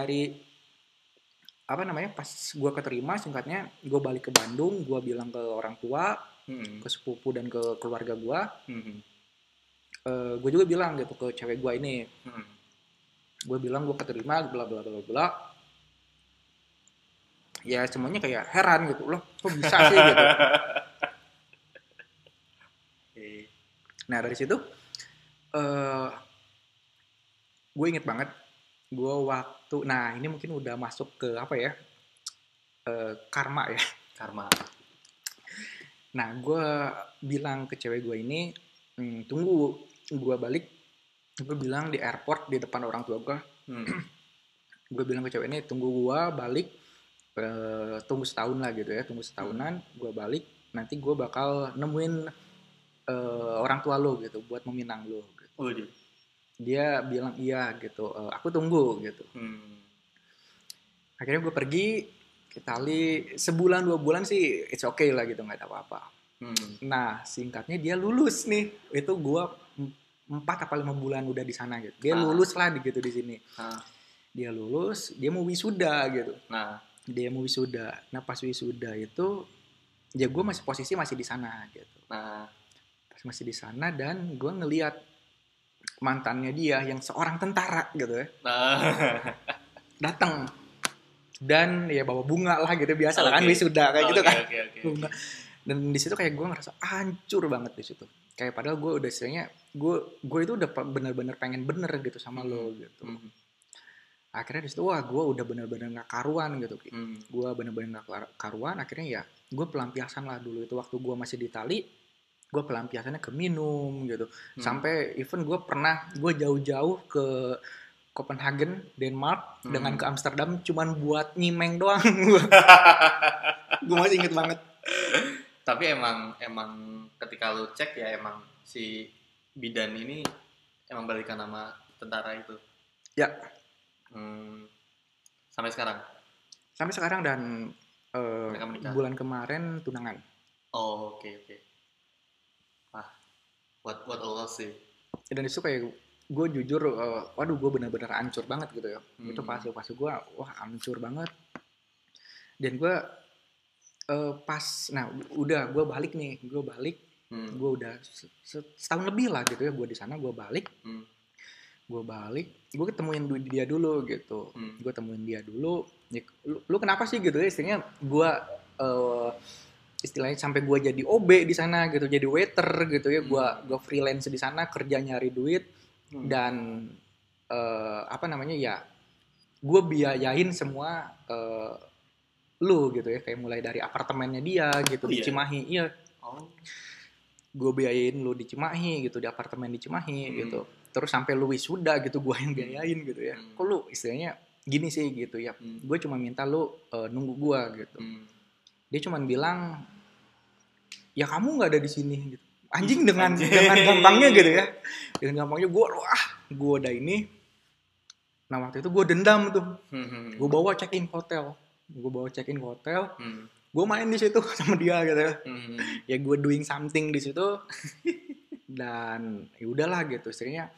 dari apa namanya pas gue keterima singkatnya gue balik ke Bandung gue bilang ke orang tua Hmm. ke sepupu dan ke keluarga gue Hmm. gue juga bilang gitu ke cewek gue ini Hmm. gue bilang gue keterima bla bla bla bla ya semuanya kayak heran gitu loh kok bisa sih gitu nah dari situ eh gue inget banget gue waktu nah ini mungkin udah masuk ke apa ya eh, karma ya Karma. nah gue bilang ke cewek gue ini "Hmm, tunggu gue balik gue bilang di airport di depan orang tua gue Hmm. gue bilang ke cewek ini tunggu gue balik eh, tunggu setahun lah gitu ya tunggu setahunan gue balik nanti gue bakal nemuin eh, orang tua lo gitu buat meminang lo gitu. Waduh. Dia bilang iya gitu "Eh, aku tunggu gitu Hmm. akhirnya gue pergi ke Itali sebulan dua bulan sih it's okay lah gitu nggak ada apa-apa Hmm. nah singkatnya dia lulus nih itu gue empat apa lima bulan udah di sana gitu dia Ah. lulus lah gitu di sini Nah, dia lulus dia mau wisuda gitu nah. dia mau wisuda nah pas wisuda itu ya gue masih posisi masih di sana gitu Nah. pas masih di sana dan gue ngeliat mantannya dia yang seorang tentara gitu ya. Nah. datang dan ya bawa bunga lah gitu. Biasa lah kan wisuda kayak gitu Oke, kan. Oke, oke. bunga. dan di situ kayak gue ngerasa hancur banget di situ. Kayak padahal gue udah istilahnya gue gue itu udah bener-bener pengen bener gitu sama lo gitu. Hmm. akhirnya di situ wah gue udah bener-bener nggak karuan gitu. Hmm. gue bener-bener gak karuan. Akhirnya ya gue pelampiasan lah dulu itu waktu gue masih di Itali gue pelampiasannya ke minum gitu Hmm. sampai even gue pernah gue jauh-jauh ke Copenhagen Denmark Hmm. dengan ke Amsterdam cuman buat nyimeng doang gue masih inget banget Tapi emang emang ketika lu cek ya emang si bidan ini emang balikan nama tentara itu. Ya. Hmm. Sampai sekarang. sampai sekarang dan menikah. bulan kemarin tunangan Oh, oke oke. Wah, what what a loss sih. dan itu kayak gue jujur eh, waduh gue bener-bener hancur banget gitu ya Hmm. itu fase fase gue wah hancur banget dan gue eh, pas nah udah gue balik nih gue balik Hmm. gue udah se- se- setahun lebih lah gitu ya gue di sana gue balik Hmm. gue balik gue ketemuin dia dulu gitu Hmm. gue temuin dia dulu Ya, lu, lu kenapa sih gitu ya istilahnya gue eh, istilahnya sampai gue jadi OB di sana gitu jadi waiter gitu ya gue Hmm. gue freelance di sana kerja nyari duit Hmm. dan eh, apa namanya ya gue biayain semua eh, lu gitu ya kayak mulai dari apartemennya dia gitu Oh, di iya? Cimahi iya Oh. gue biayain lu di Cimahi gitu di apartemen di Cimahi Hmm. gitu terus sampai lu wisuda gitu gue yang biayain gitu ya Hmm. kok lu istilahnya gini sih gitu ya Hmm. gue cuma minta lu eh, nunggu gue gitu Hmm. Dia cuma bilang ya kamu nggak ada di sini gitu. Anjing dengan Anjing. dengan gampangnya gitu ya. Dengan gampangnya gue wah gue udah ini. Nah waktu itu gue dendam tuh. Hmm. gue bawa check in hotel. Gue bawa check in hotel. Hmm. gue main di situ sama dia gitu ya. Hmm. ya gue doing something di situ. Dan ya udahlah gitu. Istilahnya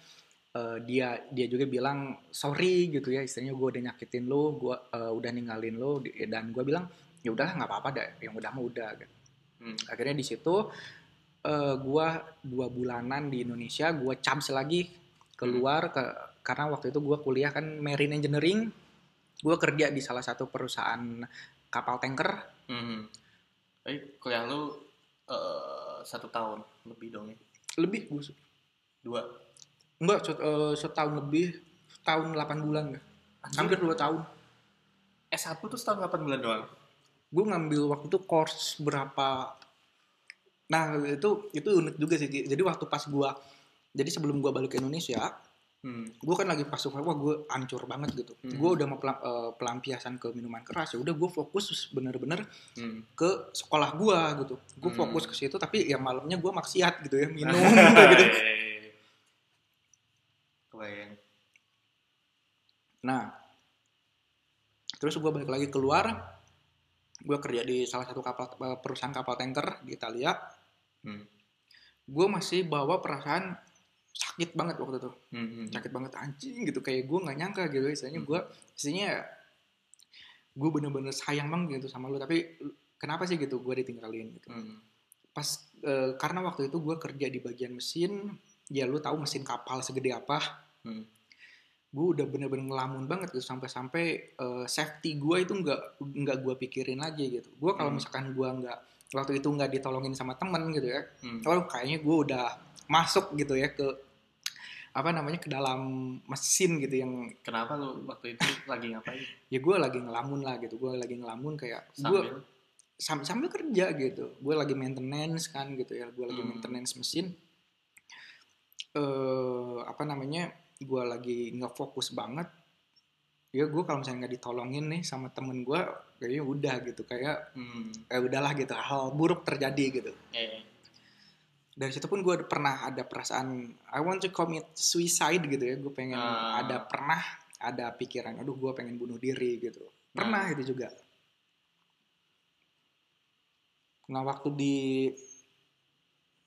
eh, dia dia juga bilang sorry gitu ya. Istilahnya gue udah nyakitin lo gue eh, udah ninggalin lo dan gue bilang ya udahlah nggak apa-apa deh yang udah mah udah gitu. Hmm. akhirnya di situ eh, gue dua bulanan di Indonesia gue cabs lagi keluar ke karena waktu itu gue kuliah kan marine engineering gue kerja di salah satu perusahaan kapal tanker Hmm. Eh, kuliah lu eh, satu tahun lebih dong ya? lebih gue Dua. Enggak, set- eh, setahun lebih, setahun 8 bulan ya. Hampir 2 tahun. S1 tuh setahun 8 bulan doang. Gue ngambil waktu itu course berapa Nah, itu itu unik juga sih. Jadi waktu pas gua jadi sebelum gua balik ke Indonesia, Hmm. gue kan lagi pas wah gue hancur banget gitu Hmm. gue udah mau pelam- eh, pelampiasan ke minuman keras ya udah gue fokus bener-bener Hmm. ke sekolah gue gitu gue Hmm. fokus ke situ tapi ya malamnya gue maksiat gitu ya minum gitu Iya, iya, iya. Kebayang. nah terus gue balik lagi keluar gue kerja di salah satu kapal eh, perusahaan kapal tanker di Italia Hmm. gue masih bawa perasaan sakit banget waktu itu Hmm, hmm. sakit banget anjing gitu kayak gue nggak nyangka gitu istilahnya Hmm. gue istilahnya gue bener-bener sayang banget gitu sama lu tapi kenapa sih gitu gue ditinggalin gitu Hmm. pas eh, karena waktu itu gue kerja di bagian mesin ya lu tahu mesin kapal segede apa Hmm. Gue udah bener-bener ngelamun banget gitu sampai-sampai eh, safety gue itu nggak nggak gue pikirin lagi gitu gue kalau Hmm. misalkan gue nggak waktu itu nggak ditolongin sama temen gitu ya Hmm. oh kayaknya gue udah masuk gitu ya ke apa namanya ke dalam mesin gitu yang Kenapa lu waktu itu lagi ngapain? ya gue lagi ngelamun lah gitu gue lagi ngelamun kayak gue Sambil sambil, kerja gitu gue lagi maintenance kan gitu ya gue lagi Hmm. maintenance mesin eh apa namanya gue lagi nggak fokus banget ya gue kalau misalnya nggak ditolongin nih sama temen gue kayaknya udah gitu kayak hmm. eh udahlah gitu hal buruk terjadi gitu eh, dari situ pun gue pernah ada perasaan I want to commit suicide gitu ya gue pengen Ah. ada pernah ada pikiran aduh gue pengen bunuh diri gitu pernah Nah. itu juga nah waktu di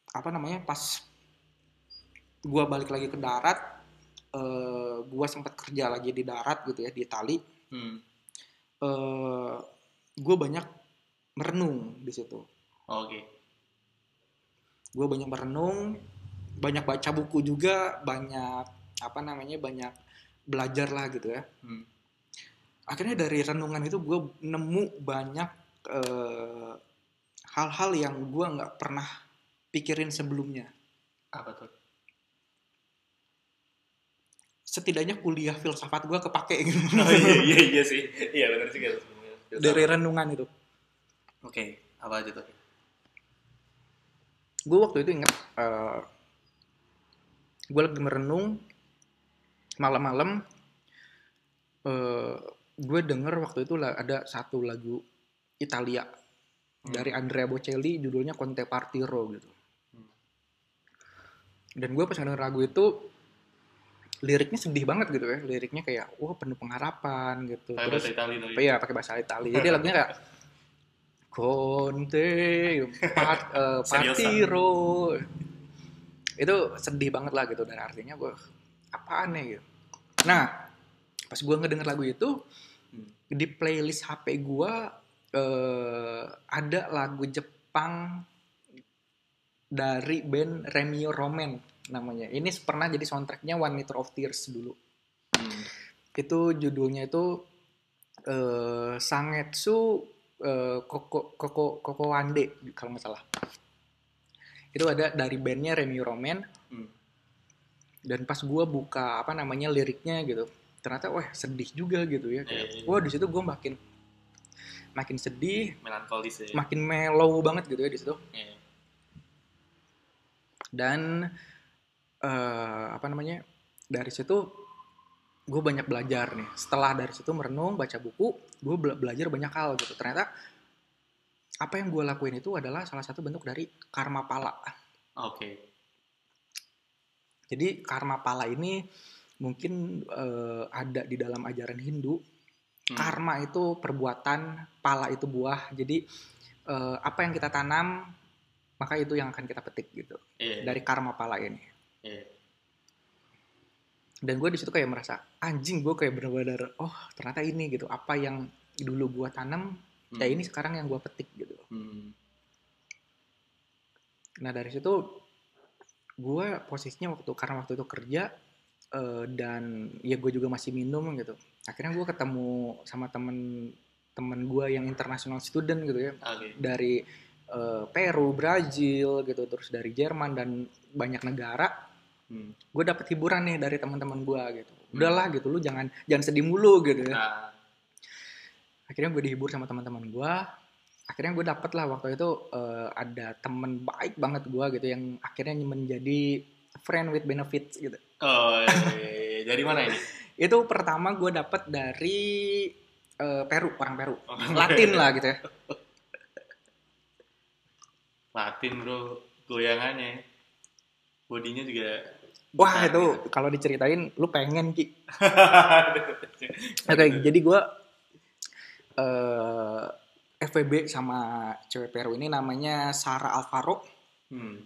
apa namanya pas gue balik lagi ke darat eh gue sempat kerja lagi di darat gitu ya di Itali hmm. eh gue banyak merenung di situ Oke. gue banyak merenung banyak baca buku juga banyak apa namanya banyak belajar lah gitu ya Hmm. akhirnya dari renungan itu gue nemu banyak eh, hal-hal yang gue nggak pernah pikirin sebelumnya Apa tuh? Setidaknya kuliah filsafat gue kepake gitu Oh iya iya iya sih. Iya benar sih kan. dari renungan itu Oke, apa aja tuh? gue waktu itu inget eh gue lagi merenung malam-malam eh gue denger waktu itu lah ada satu lagu Italia dari Andrea Bocelli judulnya Conte Partiro gitu Hmm. dan gue pas denger lagu itu liriknya sedih banget gitu ya. Liriknya kayak wah penuh pengharapan gitu. Pakai terus Itali iya pakai bahasa Italia jadi lagunya kayak Conte Pat, eh, Seriusan. Partiro. Itu sedih banget lah gitu. Dan artinya gue apaan ya gitu. Nah pas gue ngedenger lagu itu Hmm. di playlist HP gue eh, ada lagu Jepang dari band Remio Roman namanya ini pernah jadi soundtracknya One Meter of Tears dulu Hmm. itu judulnya itu eh Sangetsu eh, Koko Koko Koko Wande kalau nggak salah itu ada dari bandnya Remy Roman Hmm. dan pas gua buka apa namanya liriknya gitu ternyata wah sedih juga gitu ya kayak Iya, iya. wah di situ gua makin makin sedih Melankolis ya. makin mellow banget gitu ya di situ Iya. dan eh apa namanya dari situ gue banyak belajar nih. Setelah dari situ merenung baca buku gue belajar banyak hal gitu. Ternyata apa yang gue lakuin itu adalah salah satu bentuk dari karma pala. Oke. jadi karma pala ini mungkin eh, ada di dalam ajaran Hindu. Hmm. karma itu perbuatan pala itu buah. Jadi eh, apa yang kita tanam maka itu yang akan kita petik gitu. Iya. dari karma pala ini Iya. dan gue di situ kayak merasa anjing gue kayak bener-bener oh ternyata ini gitu apa yang dulu gue tanam ya Hmm. ini sekarang yang gue petik gitu Hmm. nah dari situ gue posisinya waktu karena waktu itu kerja eh, dan ya gue juga masih minum gitu akhirnya gue ketemu sama temen temen gue yang international student gitu ya Oke. dari eh, Peru Brazil gitu terus dari Jerman dan banyak negara Hmm. gue dapet hiburan nih dari teman-teman gue gitu udahlah gitu lu jangan jangan sedih mulu gitu ya Nah, akhirnya gue dihibur sama teman-teman gue akhirnya gue dapet lah waktu itu eh, ada temen baik banget gue gitu yang akhirnya menjadi friend with benefits gitu oh, iya, iya, iya. dari mana ini? Itu pertama gue dapet dari eh, Peru, orang Peru. Oh, Latin lah gitu ya. Latin bro, goyangannya. Bodinya juga. Wah itu gitu. kalau diceritain lu pengen Ki. Oke, jadi gue eh FVB sama cewek Peru ini namanya Sarah Alvaro. Hmm.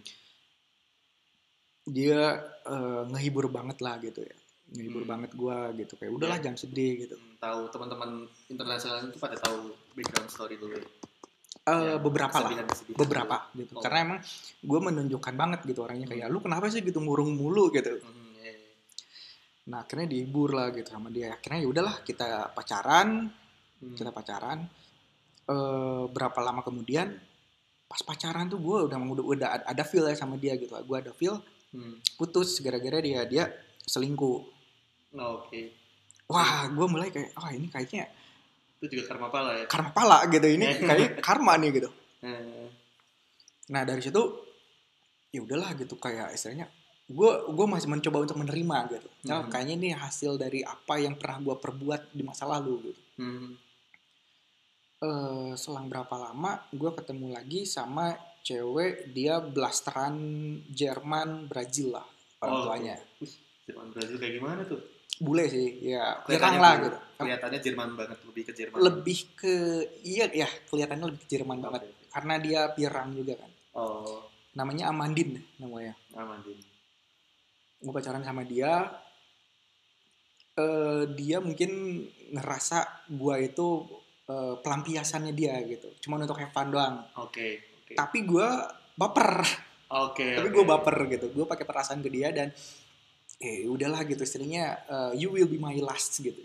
Dia eh, ngehibur banget lah gitu ya. Ngehibur Hmm. banget gue gitu kayak udahlah Ya. jangan sedih gitu. Hmm, Tahu teman-teman internasional itu pada tahu background story dulu. Eh, Ya, beberapa lah. beberapa gitu Oh. karena emang gue menunjukkan banget gitu orangnya kayak lu kenapa sih gitu murung mulu gitu Hmm, iya, iya. nah akhirnya dihibur lah gitu sama dia akhirnya ya udahlah kita pacaran Hmm. kita pacaran eh berapa lama kemudian pas pacaran tuh gue udah udah, udah ada- feel ya sama dia gitu gue ada feel Hmm. putus gara-gara dia dia selingkuh Oh, Oke. wah gue mulai kayak oh ini kayaknya Itu juga karma pala ya. karma pala gitu ini kayak karma nih gitu Eh, Nah dari situ ya udahlah gitu kayak istilahnya gue gue masih mencoba untuk menerima gitu. Nah, Mhm. kayaknya ini hasil dari apa yang pernah gue perbuat di masa lalu gitu. hmm. Eh selang berapa lama gue ketemu lagi sama cewek dia blasteran Jerman Brazil lah orang Oh, tuanya. Jerman Brazil kayak gimana tuh? Bule sih ya Kelihatannya pirang lah gitu. Kelihatannya Jerman banget, lebih ke Jerman. Lebih ke iya ya kelihatannya lebih ke Jerman Oke, banget karena dia pirang juga kan. Oh, Namanya Amandin namanya. aman din. gue pacaran sama dia eh dia mungkin ngerasa gue itu eh, pelampiasannya dia gitu cuma untuk have fun doang Oke, oke. tapi gue baper Oke. tapi oke. gue baper gitu gue pakai perasaan ke dia dan eh udahlah gitu istilahnya eh, you will be my last gitu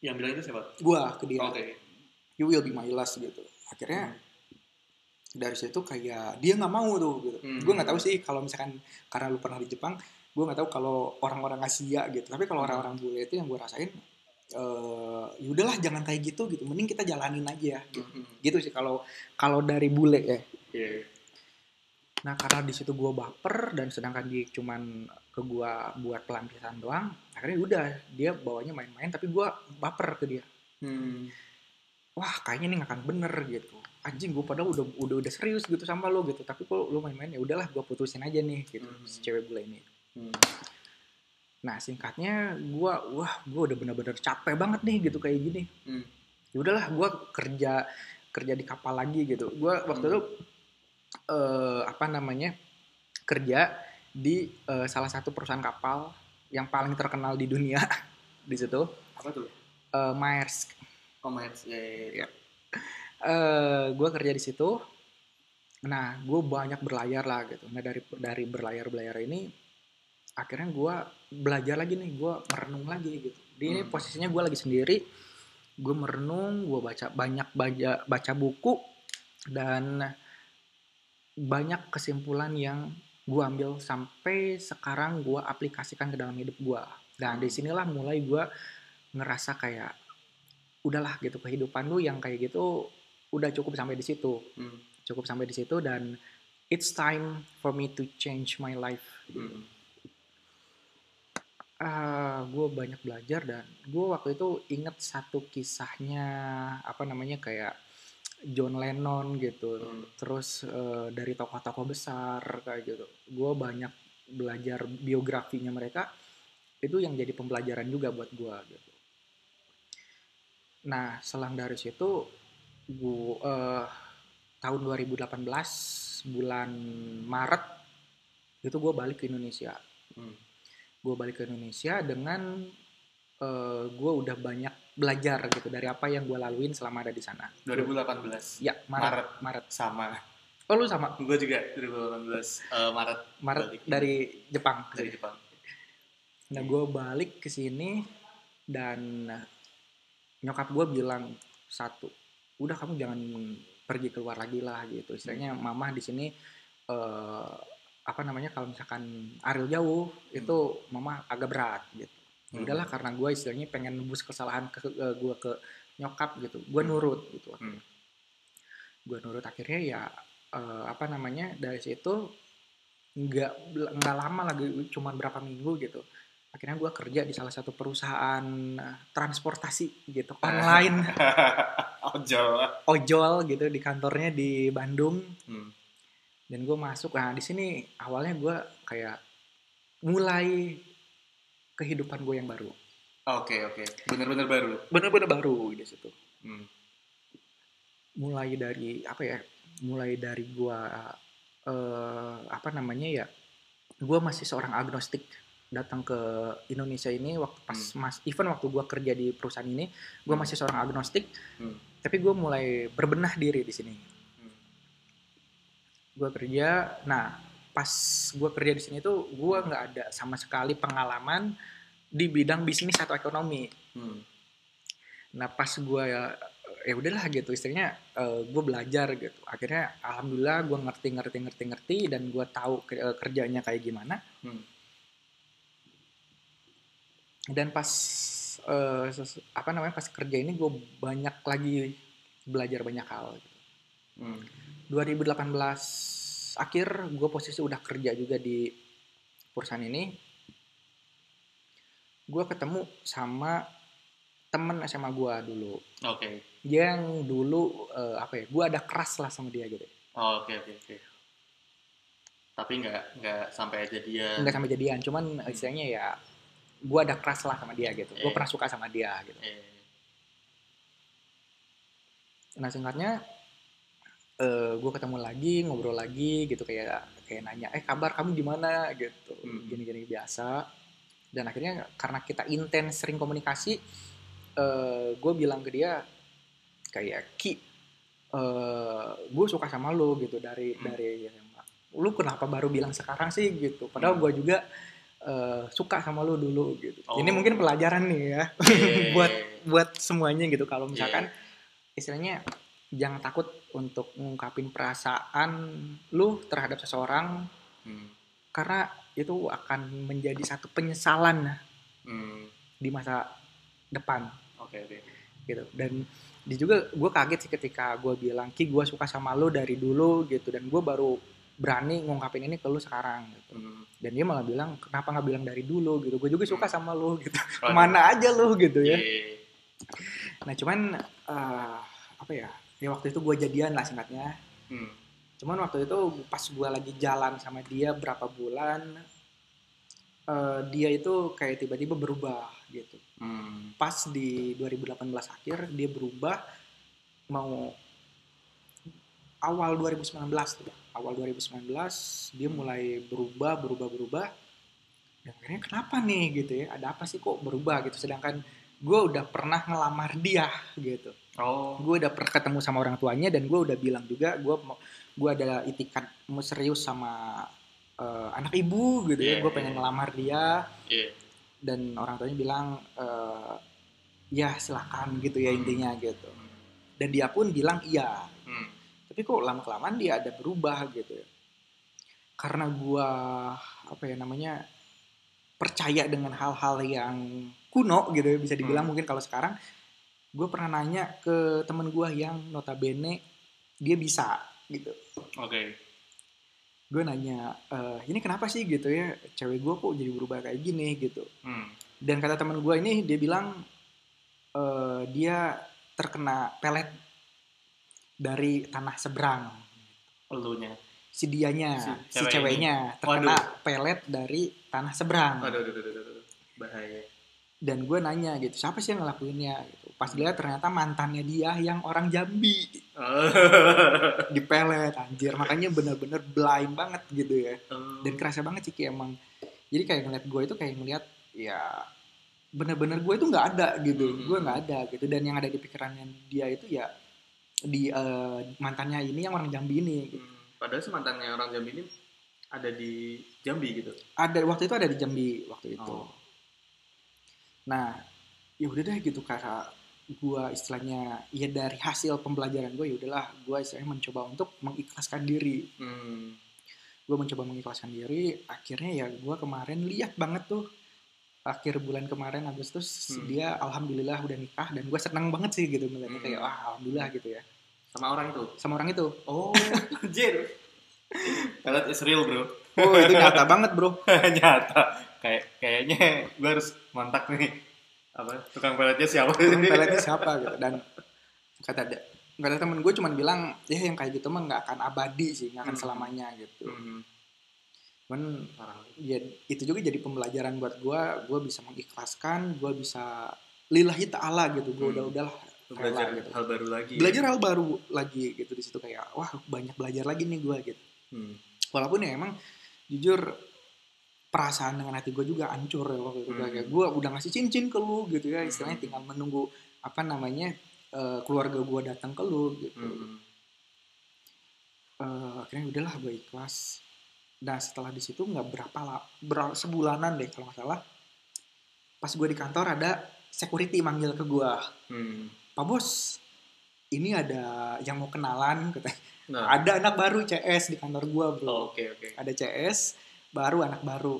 Yang bilang itu siapa? gue ke dia Oke. you will be my last gitu akhirnya dari situ kayak dia nggak mau tuh gitu Hmm. gue nggak tahu sih kalau misalkan karena lu pernah di Jepang gue nggak tahu kalau orang-orang Asia gitu tapi kalau Hmm. orang-orang bule itu yang gue rasain eh yaudahlah jangan kayak gitu gitu mending kita jalanin aja gitu, Hmm, hmm. gitu sih kalau kalau dari bule ya Iya. Nah karena di situ gue baper dan sedangkan dia cuman ke gue buat pelampiasan doang akhirnya udah dia bawanya main-main tapi gue baper ke dia Hmm. wah kayaknya ini gak akan bener gitu anjing gue padahal udah udah udah serius gitu sama lo gitu tapi kok lo main-main ya udahlah gue putusin aja nih gitu Hmm. si cewek bule ini Hmm. nah singkatnya gue wah gue udah bener-bener capek banget nih gitu kayak gini Hmm. ya udahlah gue kerja kerja di kapal lagi gitu gue waktu Hmm. itu eh, apa namanya kerja di eh, salah satu perusahaan kapal yang paling terkenal di dunia di situ Apa tuh? eh, Maersk Oh, Mads. Ya, ya, ya. eh gue kerja di situ nah gue banyak berlayar lah gitu nah dari dari berlayar berlayar ini akhirnya gue belajar lagi nih gue merenung lagi gitu di ini Hmm. posisinya gue lagi sendiri gue merenung gue baca banyak baca baca buku dan banyak kesimpulan yang gue ambil sampai sekarang gue aplikasikan ke dalam hidup gue dan di sinilah mulai gue ngerasa kayak udahlah gitu kehidupan lu yang kayak gitu udah cukup sampai di situ Hmm. cukup sampai di situ dan it's time for me to change my life Hmm. gue banyak belajar dan gue waktu itu inget satu kisahnya apa namanya kayak John Lennon gitu. Hmm. terus eh, dari tokoh-tokoh besar kayak gitu. Gue banyak belajar biografinya mereka. Itu yang jadi pembelajaran juga buat gue gitu. Nah selang dari situ gue eh, tahun 2018 bulan Maret itu gue balik ke Indonesia. Hmm. gue balik ke Indonesia dengan eh, gue udah banyak belajar gitu dari apa yang gue laluin selama ada di sana 2018. ya Maret Maret. Maret Sama. oh lu sama Gue juga 2018 eh, Maret Maret Balik. dari Jepang dari Jepang. Nah, gue balik ke sini dan nyokap gue bilang satu, udah kamu jangan pergi keluar lagi lah gitu. Istilahnya mama di sini eh, apa namanya kalau misalkan Ariel jauh itu mama agak berat gitu. Hmm. Udahlah karena gue istilahnya pengen nebus kesalahan ke, gue ke nyokap gitu. Gue nurut gitu. Hmm. Gue nurut akhirnya ya eh, apa namanya dari situ nggak nggak lama lagi cuman berapa minggu gitu akhirnya gue kerja di salah satu perusahaan eh, transportasi gitu online Ojol. ojol gitu di kantornya di Bandung Hmm. dan gue masuk nah di sini awalnya gue kayak mulai kehidupan gue yang baru Oke oke. Bener-bener baru. bener-bener baru di situ Hmm. mulai dari apa ya mulai dari gue eh, apa namanya ya gue masih seorang agnostik datang ke Indonesia ini waktu pas mas even waktu gue kerja di perusahaan ini gue Hmm. masih seorang agnostik Hmm. tapi gue mulai berbenah diri di sini Hmm. gue kerja nah pas gue kerja di sini tuh gue nggak ada sama sekali pengalaman di bidang bisnis atau ekonomi Hmm. nah pas gue ya ya udahlah gitu istrinya gue belajar gitu akhirnya alhamdulillah gue ngerti ngerti ngerti ngerti dan gue tahu eh, kerjanya kayak gimana Hmm. dan pas eh, ses- apa namanya pas kerja ini gue banyak lagi belajar banyak hal gitu. Hmm. 2018 akhir gue posisi udah kerja juga di perusahaan ini gue ketemu sama temen SMA gue dulu Oke. dia yang dulu eh, apa ya gue ada keras lah sama dia gitu Oh, Oke oke oke. Tapi nggak nggak sampai jadian. nggak sampai jadian cuman istilahnya ya gue ada keras lah sama dia gitu gue Eh. pernah suka sama dia gitu Eh. nah singkatnya eh gue ketemu lagi ngobrol lagi gitu kayak kayak nanya eh kabar kamu gimana gitu Hmm. gini-gini biasa dan akhirnya karena kita intens sering komunikasi eh gue bilang ke dia kayak ki eh gue suka sama lo gitu dari Hmm. dari lu kenapa baru bilang sekarang sih gitu padahal Hmm. gue juga eh, suka sama lo dulu gitu Oh. ini mungkin pelajaran nih ya Eh. buat buat semuanya gitu kalau misalkan Iya. istilahnya jangan takut untuk ngungkapin perasaan lu terhadap seseorang Hmm. karena itu akan menjadi satu penyesalan Hmm. di masa depan Oke oke. gitu dan di juga gue kaget sih ketika gue bilang ki gue suka sama lu dari dulu gitu dan gue baru berani ngungkapin ini ke lu sekarang gitu Hmm. dan dia malah bilang kenapa nggak bilang dari dulu gitu gue juga suka Hmm. sama lu gitu ke mana aja lu gitu ya Iya. nah cuman eh, apa ya ya waktu itu gue jadian lah singkatnya Hmm. cuman waktu itu pas gue lagi jalan sama dia berapa bulan eh, dia itu kayak tiba-tiba berubah gitu. Hmm. pas di 2018 akhir dia berubah mau awal 2019 tuh awal 2019 dia mulai berubah berubah berubah. Dan akhirnya kenapa nih gitu ya? Ada apa sih kok berubah gitu? Sedangkan gue udah pernah ngelamar dia gitu Oh. gue udah pernah ketemu sama orang tuanya dan gue udah bilang juga gue mau gue ada itikat mau serius sama eh, anak ibu gitu ya Iya, gue pengen iya. ngelamar dia Iya. dan orang tuanya bilang eh, ya silakan gitu ya Hmm. intinya gitu dan dia pun bilang iya Hmm. tapi kok lama kelamaan dia ada berubah gitu ya karena gua apa ya namanya percaya dengan hal-hal yang kuno gitu ya bisa dibilang Hmm. mungkin kalau sekarang gue pernah nanya ke temen gua yang notabene dia bisa gitu Oke. gue nanya "Eh, ini kenapa sih gitu ya cewek gue kok jadi berubah kayak gini gitu Hmm. dan kata temen gue ini dia bilang eh, dia terkena pelet dari tanah seberang Elunya. si dianya Si si, cewek ceweknya terkena pelet dari tanah seberang Aduh, aduh, aduh, aduh, aduh. Bahaya. dan gue nanya gitu siapa sih yang ngelakuinnya gitu pas dilihat ternyata mantannya dia yang orang Jambi di pelet anjir makanya bener-bener blind banget gitu ya dan kerasa banget sih Ki, emang jadi kayak ngeliat gue itu kayak ngeliat ya bener-bener gue itu nggak ada gitu Hmm. gue nggak ada gitu dan yang ada di pikirannya dia itu ya di eh, mantannya ini yang orang Jambi ini gitu. Hmm. Padahal sih mantannya orang Jambi ini ada di Jambi gitu. ada waktu itu ada di Jambi waktu itu Oh. nah ya udah deh gitu karena gue istilahnya ya dari hasil pembelajaran gue ya udahlah gue istilahnya mencoba untuk mengikhlaskan diri Hmm. gue mencoba mengikhlaskan diri akhirnya ya gue kemarin lihat banget tuh akhir bulan kemarin Agustus Hmm. dia alhamdulillah udah nikah dan gue seneng banget sih gitu melihatnya Hmm. kayak wah alhamdulillah gitu ya Sama orang itu. sama orang itu Oh, anjir. Pelet is real, bro. oh itu nyata banget bro Nyata. kayak kayaknya gue harus mantak nih apa? Tukang peletnya siapa? Tukang peletnya siapa gitu. Dan kata ada kata temen gue cuman bilang ya yang kayak gitu mah nggak akan abadi sih nggak akan Hmm. selamanya gitu. Hmm, cuman ya itu juga jadi pembelajaran buat gue gue bisa mengikhlaskan gue bisa lillahi ta'ala gitu. Gue Hmm. udah udahlah belajar rela gitu. hal baru lagi. Belajar hal baru lagi gitu di situ kayak wah banyak belajar lagi nih gue gitu. Hmm. walaupun ya emang jujur perasaan dengan hati gue juga hancur ya waktu itu Hmm. kayak gue udah ngasih cincin ke lu gitu ya istilahnya Hmm. tinggal menunggu apa namanya eh, keluarga gue datang ke lu gitu Hmm. Eh, akhirnya udahlah gue ikhlas nah setelah di situ nggak berapa lah ber- sebulanan deh kalau nggak salah pas gue di kantor ada security manggil ke gue Hmm. pak bos ini ada yang mau kenalan katanya Nah, ada anak baru CS di kantor gue bro oh, oke oke. ada CS baru anak baru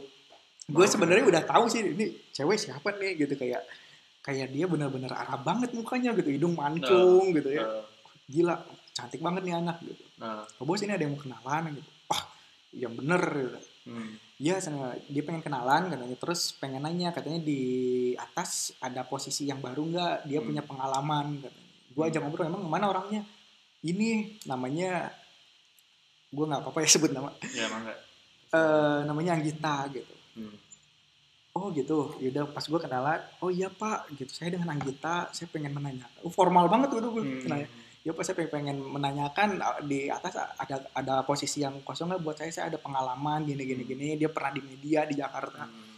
gue Oh. sebenarnya udah tahu sih ini cewek siapa nih gitu kayak kayak dia benar-benar Arab banget mukanya gitu hidung mancung gitu ya Nah, gila cantik banget nih anak gitu nah, oh bos ini ada yang mau kenalan gitu wah yang bener gitu. hmm. Iya, sana- dia pengen kenalan katanya. Terus pengen nanya katanya di atas ada posisi yang baru nggak? Dia Hmm. punya pengalaman katanya. Gue ajak ngobrol emang mana orangnya? Ini namanya gue nggak apa-apa ya sebut nama. ya emang enggak. Eh namanya Anggita gitu. Hmm. Oh gitu. Yaudah pas gue kenalan, oh iya pak, gitu. Saya dengan Anggita, saya pengen menanyakan. Oh, formal banget gitu gue Hmm. Ya pak, saya pengen, menanyakan uh, di atas ada ada posisi yang kosong nggak buat saya? Saya ada pengalaman gini gini Hmm. gini. Dia pernah di media di Jakarta. Hmm.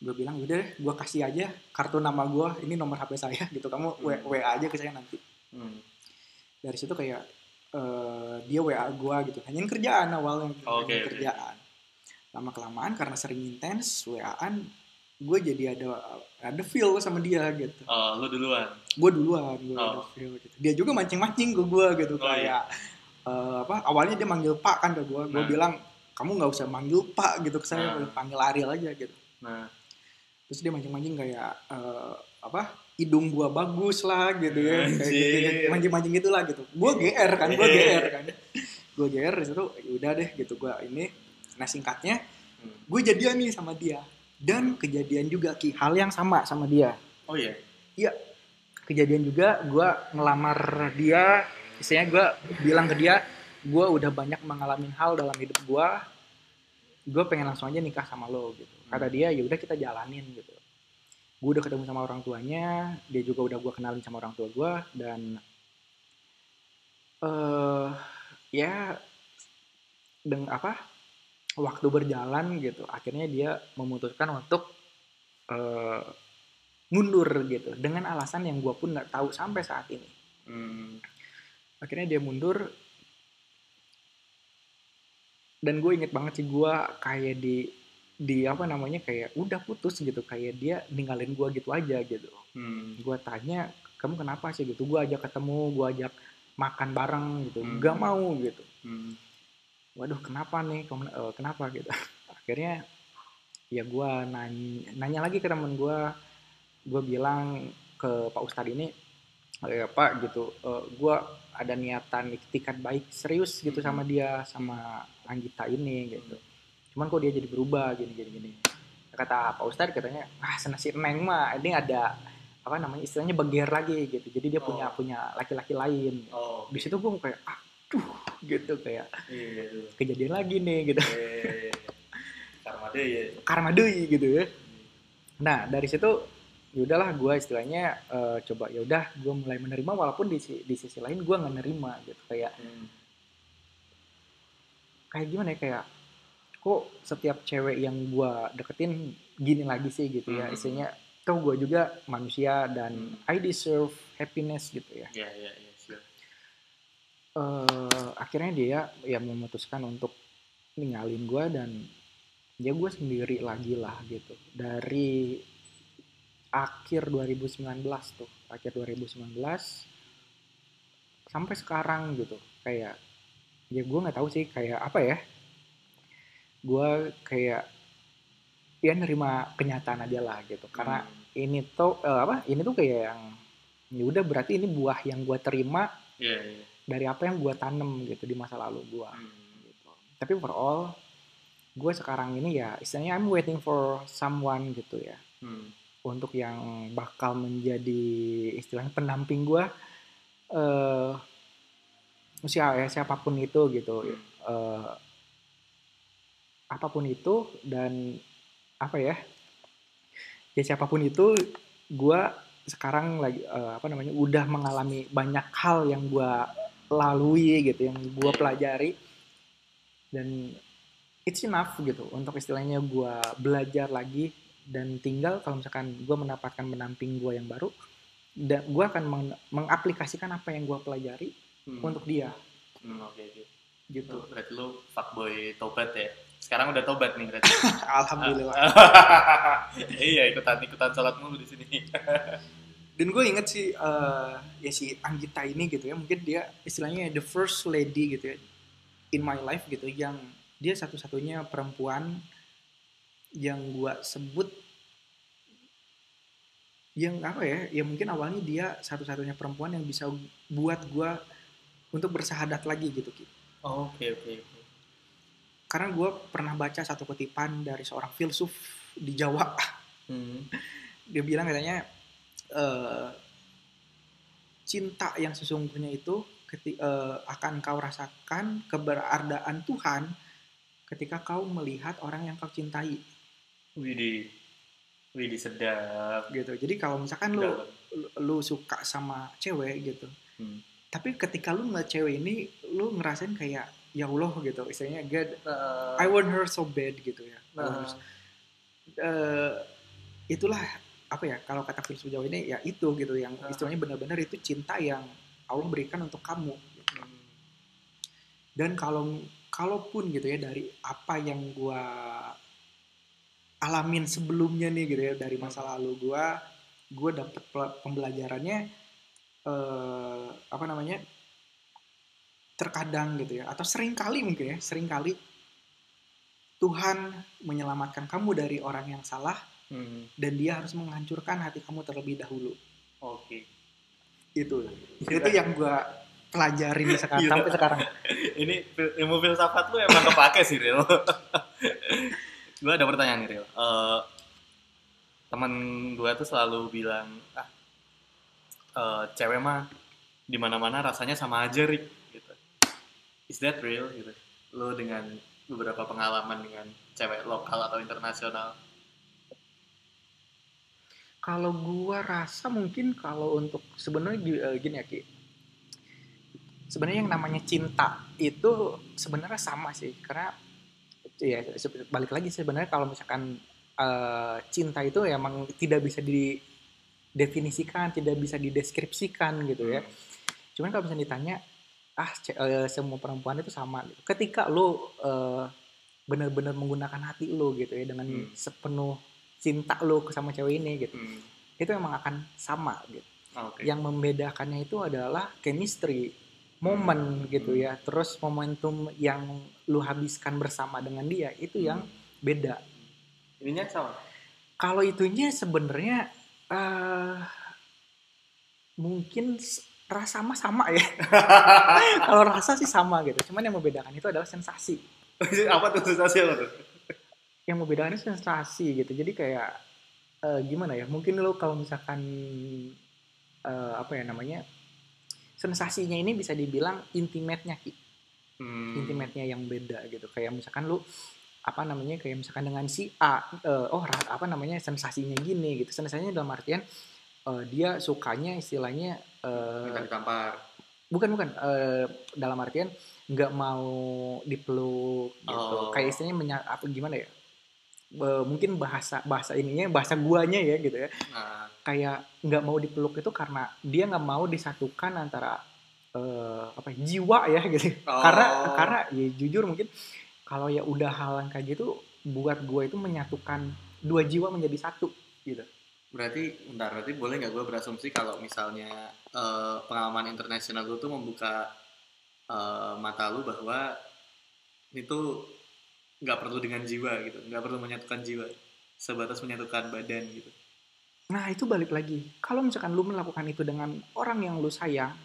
gue bilang udah deh gue kasih aja kartu nama gue ini nomor hp saya gitu kamu Hmm. wa aja ke saya nanti Hmm. dari situ kayak eh, dia wa gue gitu nanyain kerjaan awalnya oke. kerjaan lama kelamaan karena sering intens waan gue jadi ada ada feel sama dia gitu. Oh, lu duluan. gue duluan gue ada Oh. feel gitu. Dia juga mancing mancing ke gue gitu. Oh, kayak eh, apa awalnya dia manggil pak kan ke gue gue Nah. bilang kamu nggak usah manggil pak gitu ke saya. Nah. panggil Ariel aja gitu. Nah, terus dia mancing-mancing kayak eh, apa hidung gua bagus lah gitu ya. Kayak Anjir. gitu, mancing-mancing gitulah gitu. Gua gr kan gua gr kan. Gua gr di situ "Ya udah deh gitu. Gua ini nah singkatnya hmm. gue jadian nih sama dia. Dan kejadian juga ki hal yang sama sama dia. Oh iya. kejadian juga gua ngelamar dia. Istilahnya gua bilang ke dia gua udah banyak mengalami hal dalam hidup gua. Gue pengen langsung aja nikah sama lo gitu. Kata dia ya udah kita jalanin gitu. Gue udah ketemu sama orang tuanya dia juga udah gue kenalin sama orang tua gue dan eh ya dengan apa waktu berjalan gitu akhirnya dia memutuskan untuk eh mundur gitu dengan alasan yang gue pun nggak tahu sampai saat ini Hmm. akhirnya dia mundur dan gue inget banget sih gue kayak di di apa namanya kayak udah putus gitu kayak dia ninggalin gue gitu aja gitu Hmm. gue tanya kamu kenapa sih gitu gue ajak ketemu gue ajak makan bareng gitu Hmm. gak mau gitu Hmm. Waduh kenapa nih? Eh, kenapa? Gitu. Akhirnya ya gue nanya, nanya lagi ke temen gue gue bilang ke pak ustadz ini ya pak gitu. Gue ada niatan ikhtikat baik serius gitu sama dia sama Anggita ini gitu. Cuman kok dia jadi berubah gini gini gini. Kata pak ustadz katanya ah senasib neng mah ini ada apa namanya istilahnya beger lagi gitu. Jadi dia punya Oh. punya laki-laki lain. Oh. di situ gue kayak aduh gitu kayak Iya, iya, iya. kejadian lagi nih gitu Eh, Karma deh karma deui gitu ya nah dari situ ya udahlah gue istilahnya eh, coba ya udah gue mulai menerima walaupun di di sisi lain gue nggak nerima gitu kayak Hmm. kayak gimana ya kayak kok setiap cewek yang gue deketin gini lagi sih gitu ya Hmm. istilahnya toh gue juga manusia dan Hmm. I deserve happiness gitu ya Iya, iya, iya. Eh akhirnya dia ya memutuskan untuk ninggalin gue dan ya gue sendiri lagi lah gitu dari akhir 2019 tuh akhir 2019 sampai sekarang gitu kayak ya gue nggak tahu sih kayak apa ya gue kayak ya nerima kenyataan aja lah gitu karena Hmm. ini tuh eh, apa ini tuh kayak yang ya udah berarti ini buah yang gue terima Iya, iya. Dari apa yang gue tanem gitu di masa lalu gue Hmm. gitu. tapi overall gue sekarang ini ya istilahnya I'm waiting for someone gitu ya Hmm. untuk yang bakal menjadi istilahnya pendamping gue eh siapa ya siapa pun itu gitu Hmm. eh, apa pun itu dan apa ya ya siapa pun itu gue sekarang lagi eh, apa namanya udah mengalami banyak hal yang gue lalui gitu yang gue Iya. pelajari dan it's enough gitu untuk istilahnya gue belajar lagi dan tinggal kalau misalkan gue mendapatkan pendamping gue yang baru dan gue akan meng- mengaplikasikan apa yang gue pelajari Hmm. untuk dia Hmm, oke oke. gitu Tuh, berarti lu fuckboy tobat ya. Sekarang udah tobat nih berarti. alhamdulillah iya, ikutan ikutan sholat mulu di sini. dan gue inget sih eh, ya si Anggita ini gitu ya mungkin dia istilahnya the first lady gitu ya in my life gitu yang dia satu-satunya perempuan yang gue sebut yang apa ya ya mungkin awalnya dia satu-satunya perempuan yang bisa buat gue untuk bersahadat lagi gitu Ki. Oke oke oke. karena gue pernah baca satu kutipan dari seorang filsuf di Jawa Hmm. dia bilang katanya eh, cinta yang sesungguhnya itu keti- eh, akan kau rasakan keberadaan Tuhan ketika kau melihat orang yang kau cintai. Widih. Widih sedap. gitu. Jadi kalau misalkan lu lu- lu suka sama cewek gitu Hmm. tapi ketika lu ngeliat cewek ini lu ngerasain kayak ya Allah gitu. Istilahnya God Nah, I want her so bad gitu ya. So- eh, itulah apa ya kalau kata filsuf Jawa ini ya itu gitu yang Ah. istilahnya benar-benar itu cinta yang Allah berikan untuk kamu gitu. hmm. dan kalau kalaupun gitu ya dari apa yang gua alamin sebelumnya nih gitu ya dari masa lalu gua gua dapet pe- pembelajarannya eh, apa namanya terkadang gitu ya atau sering kali mungkin ya sering kali Tuhan menyelamatkan kamu dari orang yang salah Hmm. dan dia harus menghancurkan hati kamu terlebih dahulu Oke. itu itu yang gua pelajarin sekarang Gila. sampai sekarang Ini ilmu filsafat lu emang kepake sih, Ril. gue ada pertanyaan nih, Ril. Eh, temen gue tuh selalu bilang, ah, eh, cewek mah di mana-mana rasanya sama aja, Rik. Gitu. Is that real? Gitu. Lu dengan beberapa pengalaman dengan cewek lokal atau internasional. Kalau gua rasa mungkin kalau untuk sebenarnya eh, gini ya Ki sebenarnya yang namanya cinta itu sebenarnya sama sih karena ya balik lagi sebenarnya kalau misalkan eh, cinta itu emang tidak bisa didefinisikan tidak bisa dideskripsikan gitu ya cuman kalau misalnya ditanya ah eh, semua perempuan itu sama gitu. ketika lo eh, benar-benar menggunakan hati lo gitu ya dengan Hmm. sepenuh cinta lo sama cewek ini gitu Hmm. itu emang akan sama gitu Ah, Oke. yang membedakannya itu adalah chemistry momen Hmm. gitu ya terus momentum yang lu habiskan bersama dengan dia itu yang beda Ininya sama. kalau itunya sebenarnya eh mungkin rasa sama sama ya kalau rasa sih sama gitu cuman yang membedakan itu adalah sensasi apa tuh sensasi apa tuh? Yang membedakan itu sensasi gitu jadi kayak eh, gimana ya mungkin lo kalau misalkan eh, apa ya namanya sensasinya ini bisa dibilang intimate-nya Ki. Hmm. intimate-nya yang beda gitu kayak misalkan lu apa namanya kayak misalkan dengan si A eh, oh apa namanya sensasinya gini gitu sensasinya dalam artian eh, dia sukanya istilahnya ditampar. bukan bukan eh, dalam artian nggak mau dipeluk gitu Oh. kayak istilahnya apa gimana ya Mungkin bahasa bahasa ininya bahasa guanya ya gitu ya. Nah, kayak nggak mau dipeluk itu karena dia nggak mau disatukan antara eh, apa ya, jiwa ya gitu. Oh. karena karena ya jujur mungkin kalau ya udah hal yang kayak gitu buat gue itu menyatukan dua jiwa menjadi satu gitu. Berarti bentar berarti boleh nggak gue berasumsi kalau misalnya eh, pengalaman internasional lu tuh membuka eh, mata lu bahwa itu nggak perlu dengan jiwa gitu nggak perlu menyatukan jiwa sebatas menyatukan badan gitu nah itu balik lagi kalau misalkan lu melakukan itu dengan orang yang lu sayang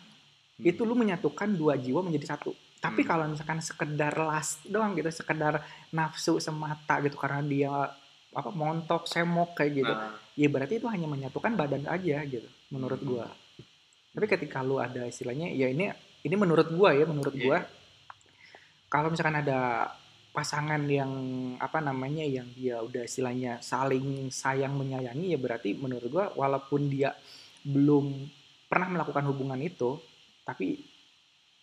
Hmm. itu lu menyatukan dua jiwa menjadi satu Tapi Hmm. kalau misalkan sekedar last doang gitu, sekedar nafsu semata gitu karena dia apa montok, semok kayak gitu. Nah, Ya berarti itu hanya menyatukan badan aja gitu menurut Hmm. gua. Tapi ketika lu ada istilahnya ya ini ini menurut gua ya, menurut Iya. gua kalau misalkan ada pasangan yang apa namanya yang dia udah istilahnya saling sayang menyayangi ya berarti menurut gua walaupun dia belum pernah melakukan hubungan itu tapi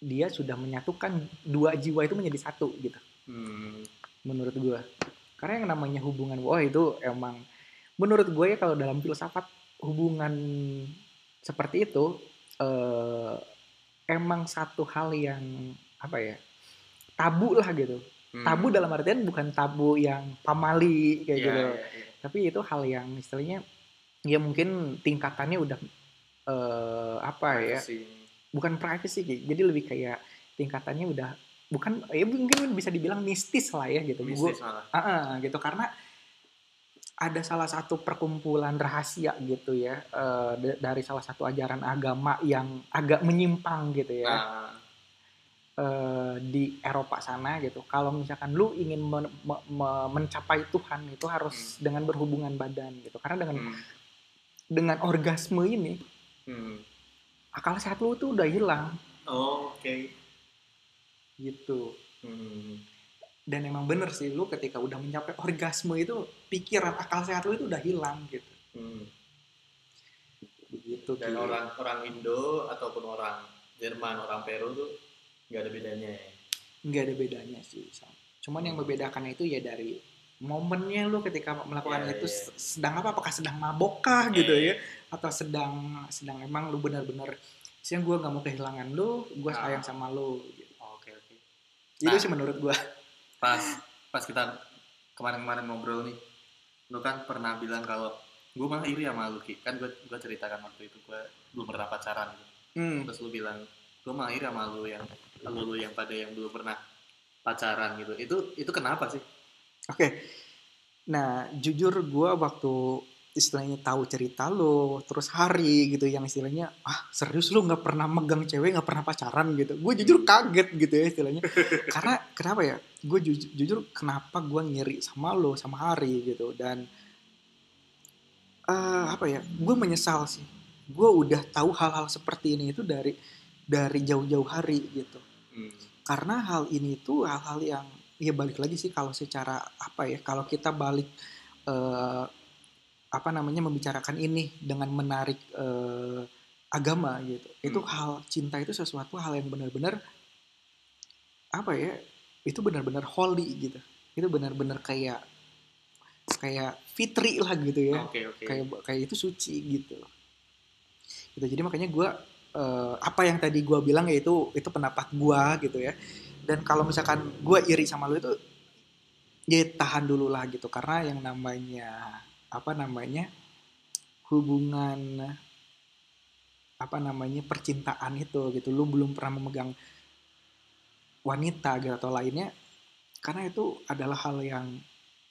dia sudah menyatukan dua jiwa itu menjadi satu gitu. Hmm, menurut gua. Karena yang namanya hubungan wah itu emang menurut gue ya kalau dalam filsafat hubungan seperti itu eh, emang satu hal yang apa ya tabu lah gitu hmm. tabu dalam artian bukan tabu yang pamali kayak Iya, gitu iya, iya. tapi itu hal yang istilahnya ya mungkin tingkatannya udah eh, apa ya Privacy. bukan privacy jadi lebih kayak tingkatannya udah bukan ya mungkin bisa dibilang mistis lah ya gitu Gua- Mistis malah. Ah, ah, gitu karena ada salah satu perkumpulan rahasia gitu ya d- dari salah satu ajaran agama yang agak menyimpang gitu ya Nah, eh, di Eropa sana gitu. Kalau misalkan lu ingin men- me- me- mencapai Tuhan itu harus dengan berhubungan badan gitu. Karena dengan hmm, dengan orgasme ini hmm. akal sehat lu tuh udah hilang Oh, oke. gitu. Hmm. Dan emang bener sih lu ketika udah mencapai orgasme itu pikiran akal sehat lu itu udah hilang gitu. Hmm. Begitu. Dan Ki. orang orang Indo ataupun orang Jerman, orang Peru tuh nggak ada bedanya ya. nggak ada bedanya sih Sam. cuman yang membedakan itu ya dari momennya lu ketika melakukan Iya, itu iya. s- sedang apa apakah sedang mabok kah gitu ya atau sedang sedang emang lu benar-benar sih gue nggak mau kehilangan lu gue Ah. sayang sama lu gitu. Oke, oke. itu Nah. sih menurut gue Pas pas kita kemarin-kemarin ngobrol nih, lu kan pernah bilang kalau gue malah iri sama lu Ki. Kan gue gue ceritakan waktu itu gue belum pernah pacaran. gitu. hmm. Terus lu bilang gue malah iri sama lu yang lu, lu yang pada yang belum pernah pacaran gitu. Itu itu kenapa sih? oke. Nah jujur gue waktu istilahnya tahu cerita lu terus hari gitu yang istilahnya ah serius lu nggak pernah megang cewek nggak pernah pacaran? gitu. Gue jujur kaget gitu ya istilahnya. Karena kenapa ya? Gue jujur, jujur kenapa gue ngiri sama lo sama hari gitu dan eh apa ya? Gue menyesal sih. Gue udah tahu hal-hal seperti ini itu dari dari jauh-jauh hari gitu Hmm. karena hal ini tuh hal-hal yang ya balik lagi sih kalau secara apa ya kalau kita balik eh, apa namanya membicarakan ini dengan menarik eh, agama gitu itu Hmm. hal cinta itu sesuatu hal yang benar-benar apa ya itu benar-benar holy gitu itu benar-benar kayak kayak fitri lah gitu ya Oke, oke. kayak kayak itu suci gitu gitu jadi makanya gue apa yang tadi gue bilang yaitu itu pendapat gue gitu ya. Dan kalau misalkan gue iri sama lu itu ya tahan dulu lah gitu. Karena yang namanya apa namanya hubungan apa namanya percintaan itu gitu. Lu belum pernah memegang wanita gitu atau lainnya karena itu adalah hal yang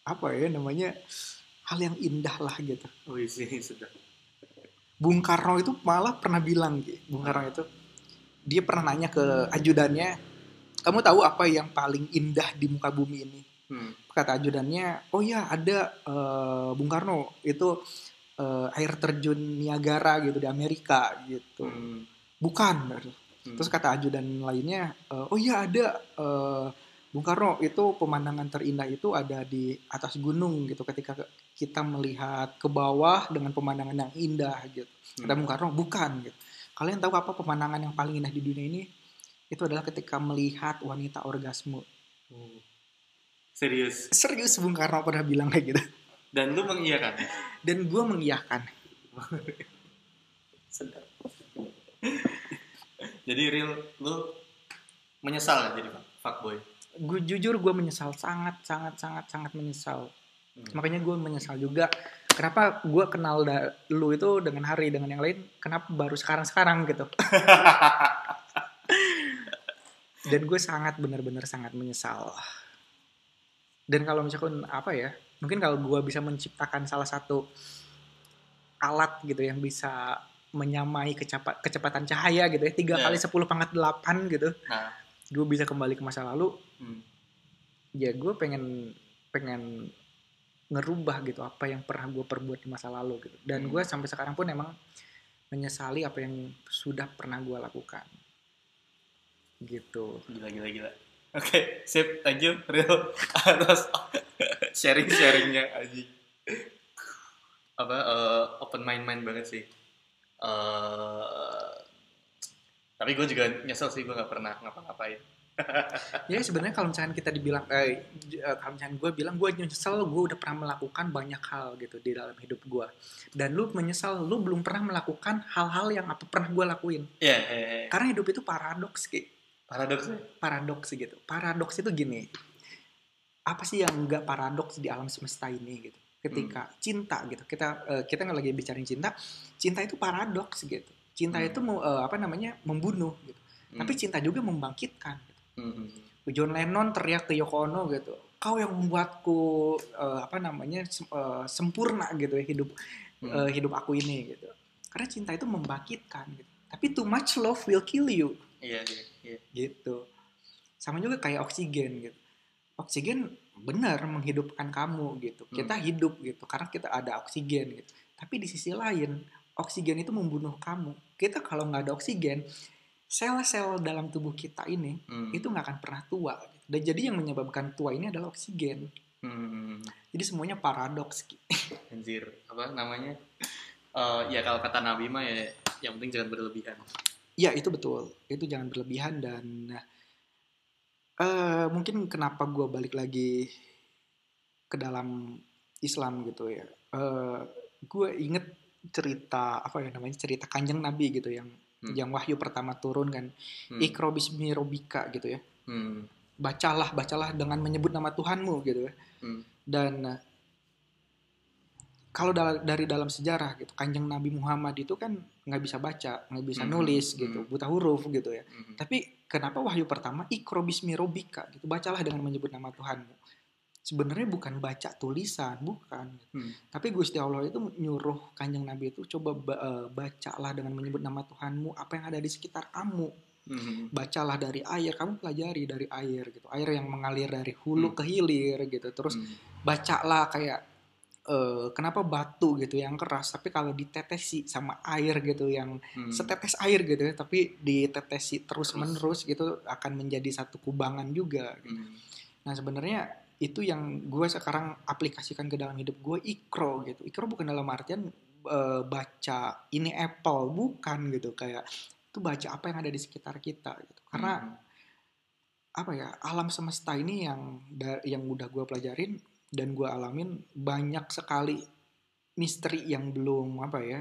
apa ya namanya hal yang indah lah gitu. Wih sih sudah. Bung Karno itu malah pernah bilang. Bung Karno itu dia pernah nanya ke ajudannya kamu tahu apa yang paling indah di muka bumi ini Hmm. kata ajudannya oh ya ada eh, Bung Karno itu eh, air terjun Niagara gitu di Amerika gitu Hmm. bukan Hmm. terus kata ajudan lainnya eh, oh iya ada eh, Bung Karno itu pemandangan terindah itu ada di atas gunung gitu ketika ke- kita melihat ke bawah dengan pemandangan yang indah gitu kata Hmm. Bung Karno bukan gitu kalian tahu apa pemandangan yang paling indah di dunia ini itu adalah ketika melihat wanita orgasme Hmm. Serius. serius Bung Karno pernah bilang kayak gitu Dan lu mengiyakan. dan gue mengiyakan Sedap. jadi real lu menyesal ya jadi fuckboy. Gue jujur gue menyesal sangat sangat sangat sangat menyesal. Hmm. makanya gue menyesal juga kenapa gue kenal da- lu itu dengan hari dengan yang lain kenapa baru sekarang sekarang gitu. Dan gue sangat benar-benar sangat menyesal. Dan kalau misalkan apa ya mungkin kalau gue bisa menciptakan salah satu alat gitu yang bisa menyamai kecepa- kecepatan cahaya gitu ya tiga Ya. kali 10 pangkat 8 gitu. Nah, gue bisa kembali ke masa lalu Hmm. ya gue pengen pengen ngerubah gitu apa yang pernah gue perbuat di masa lalu gitu dan Hmm. gue sampai sekarang pun emang menyesali apa yang sudah pernah gue lakukan gitu Gila, gila, gila. Oke, sip. Thank you, Real. Atas sharing-sharingnya, Aji. Apa, eh, open mind-mind banget sih. eh tapi gue juga nyesel sih, gue gak pernah ngapa-ngapain. ya sebenarnya kalau misalnya kita dibilang eh, eh, kalau misalnya gue bilang gue nyesel gue udah pernah melakukan banyak hal gitu di dalam hidup gue dan lu menyesal lu belum pernah melakukan hal-hal yang apa pernah gue lakuin. Iya, iya, iya. karena hidup itu paradoks ki. Paradoksnya. paradoks gitu. Paradoks itu gini apa sih yang enggak paradoks di alam semesta ini gitu? Ketika cinta gitu kita eh, kita nggak lagi bicarain cinta cinta itu paradoks gitu cinta Hmm. itu mau eh, apa namanya membunuh gitu tapi cinta juga membangkitkan gitu. Hmm. John Lennon teriak ke Yoko Ono gitu kau yang membuatku eh, apa namanya sem- eh, sempurna gitu ya hidup Hmm. eh, hidup aku ini gitu karena cinta itu membangkitkan gitu tapi too much love will kill you Iya, iya, iya. gitu sama juga kayak oksigen gitu oksigen benar menghidupkan kamu gitu kita Hmm. hidup gitu karena kita ada oksigen gitu tapi di sisi lain oksigen itu membunuh kamu kita kalau nggak ada oksigen sel-sel dalam tubuh kita ini Hmm. itu nggak akan pernah tua gitu. dan jadi yang menyebabkan tua ini adalah oksigen Hmm. jadi semuanya paradoks. Anjir, apa namanya? Eh, ya kalau kata Nabi mah ya yang penting jangan berlebihan. ya itu betul itu jangan berlebihan dan eh mungkin kenapa gue balik lagi ke dalam Islam gitu ya eh gue inget cerita apa ya namanya cerita kanjeng Nabi gitu yang Hmm. yang wahyu pertama turun kan Hmm. ikro bismi robika gitu ya Hmm. bacalah bacalah dengan menyebut nama Tuhanmu gitu ya Hmm. dan eh, kalau dari dalam sejarah gitu kanjeng Nabi Muhammad itu kan nggak bisa baca nggak bisa Hmm, nulis hmm. gitu buta huruf gitu ya Hmm. tapi kenapa wahyu pertama ikro bismi robika gitu bacalah dengan menyebut nama Tuhanmu sebenarnya bukan baca tulisan bukan Hmm. tapi Gusti Allah itu nyuruh kanjeng Nabi itu coba ba- eh, bacalah dengan menyebut nama Tuhanmu apa yang ada di sekitar kamu Hmm. bacalah dari air kamu pelajari dari air gitu air yang mengalir dari hulu Hmm. ke hilir gitu terus Hmm. bacalah kayak eh, kenapa batu gitu yang keras tapi kalau ditetesi sama air gitu yang Hmm. setetes air gitu ya tapi ditetesi terus menerus gitu akan menjadi satu kubangan juga gitu. Hmm. nah sebenarnya itu yang gue sekarang aplikasikan ke dalam hidup gue ikro gitu. Ikro bukan dalam artian eh, baca ini apple bukan gitu. Kayak itu baca apa yang ada di sekitar kita gitu. Karena Hmm. apa ya alam semesta ini yang yang udah gue pelajarin dan gue alamin banyak sekali misteri yang belum apa ya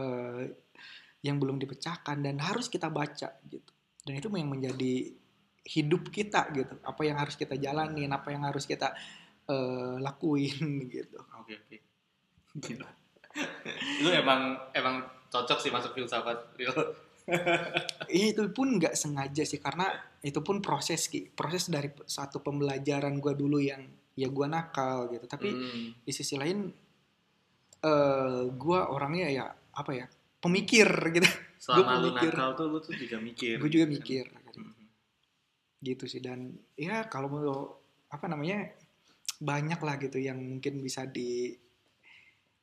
eh, yang belum dipecahkan dan harus kita baca gitu. Dan itu yang menjadi hidup kita gitu apa yang harus kita jalanin apa yang harus kita eh, lakuin gitu Oke oke. Gila. Lu emang emang cocok sih masuk filsafat. Real. itu pun nggak sengaja sih karena itu pun proses Ki. proses dari satu pembelajaran gue dulu yang ya gue nakal gitu tapi Hmm. di sisi lain eh gue orangnya ya apa ya pemikir gitu Selama lu pemikir. nakal tuh lu tuh juga mikir. gue juga mikir gitu sih. Dan ya kalau mau apa namanya banyak lah gitu yang mungkin bisa di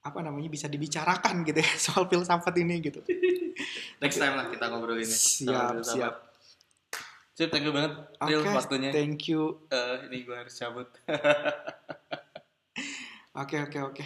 apa namanya bisa dibicarakan gitu ya soal filsafat ini gitu. Next time lah kita ngobrol ini. Siap siap. Siap thank you banget Real waktunya. thank you. Uh, ini gue harus cabut. Oke oke oke.